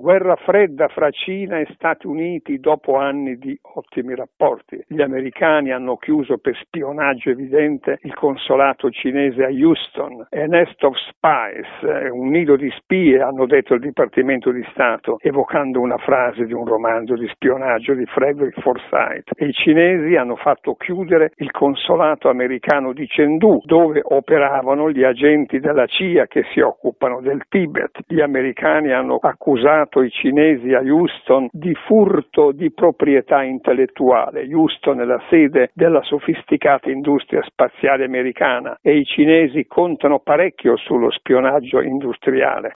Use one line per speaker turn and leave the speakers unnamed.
Guerra fredda fra Cina e Stati Uniti dopo anni di ottimi rapporti. Gli americani hanno chiuso per spionaggio evidente il consolato cinese a Houston. A nest of spies, eh, un nido di spie, hanno detto il Dipartimento di Stato, evocando una frase di un romanzo di spionaggio di Frederick Forsyth. E i cinesi hanno fatto chiudere il consolato americano di Chengdu, dove operavano gli agenti della CIA che si occupano del Tibet. Gli americani hanno accusato accusato i cinesi a Houston di furto di proprietà intellettuale. Houston è la sede della sofisticata industria spaziale americana e i cinesi contano parecchio sullo spionaggio industriale.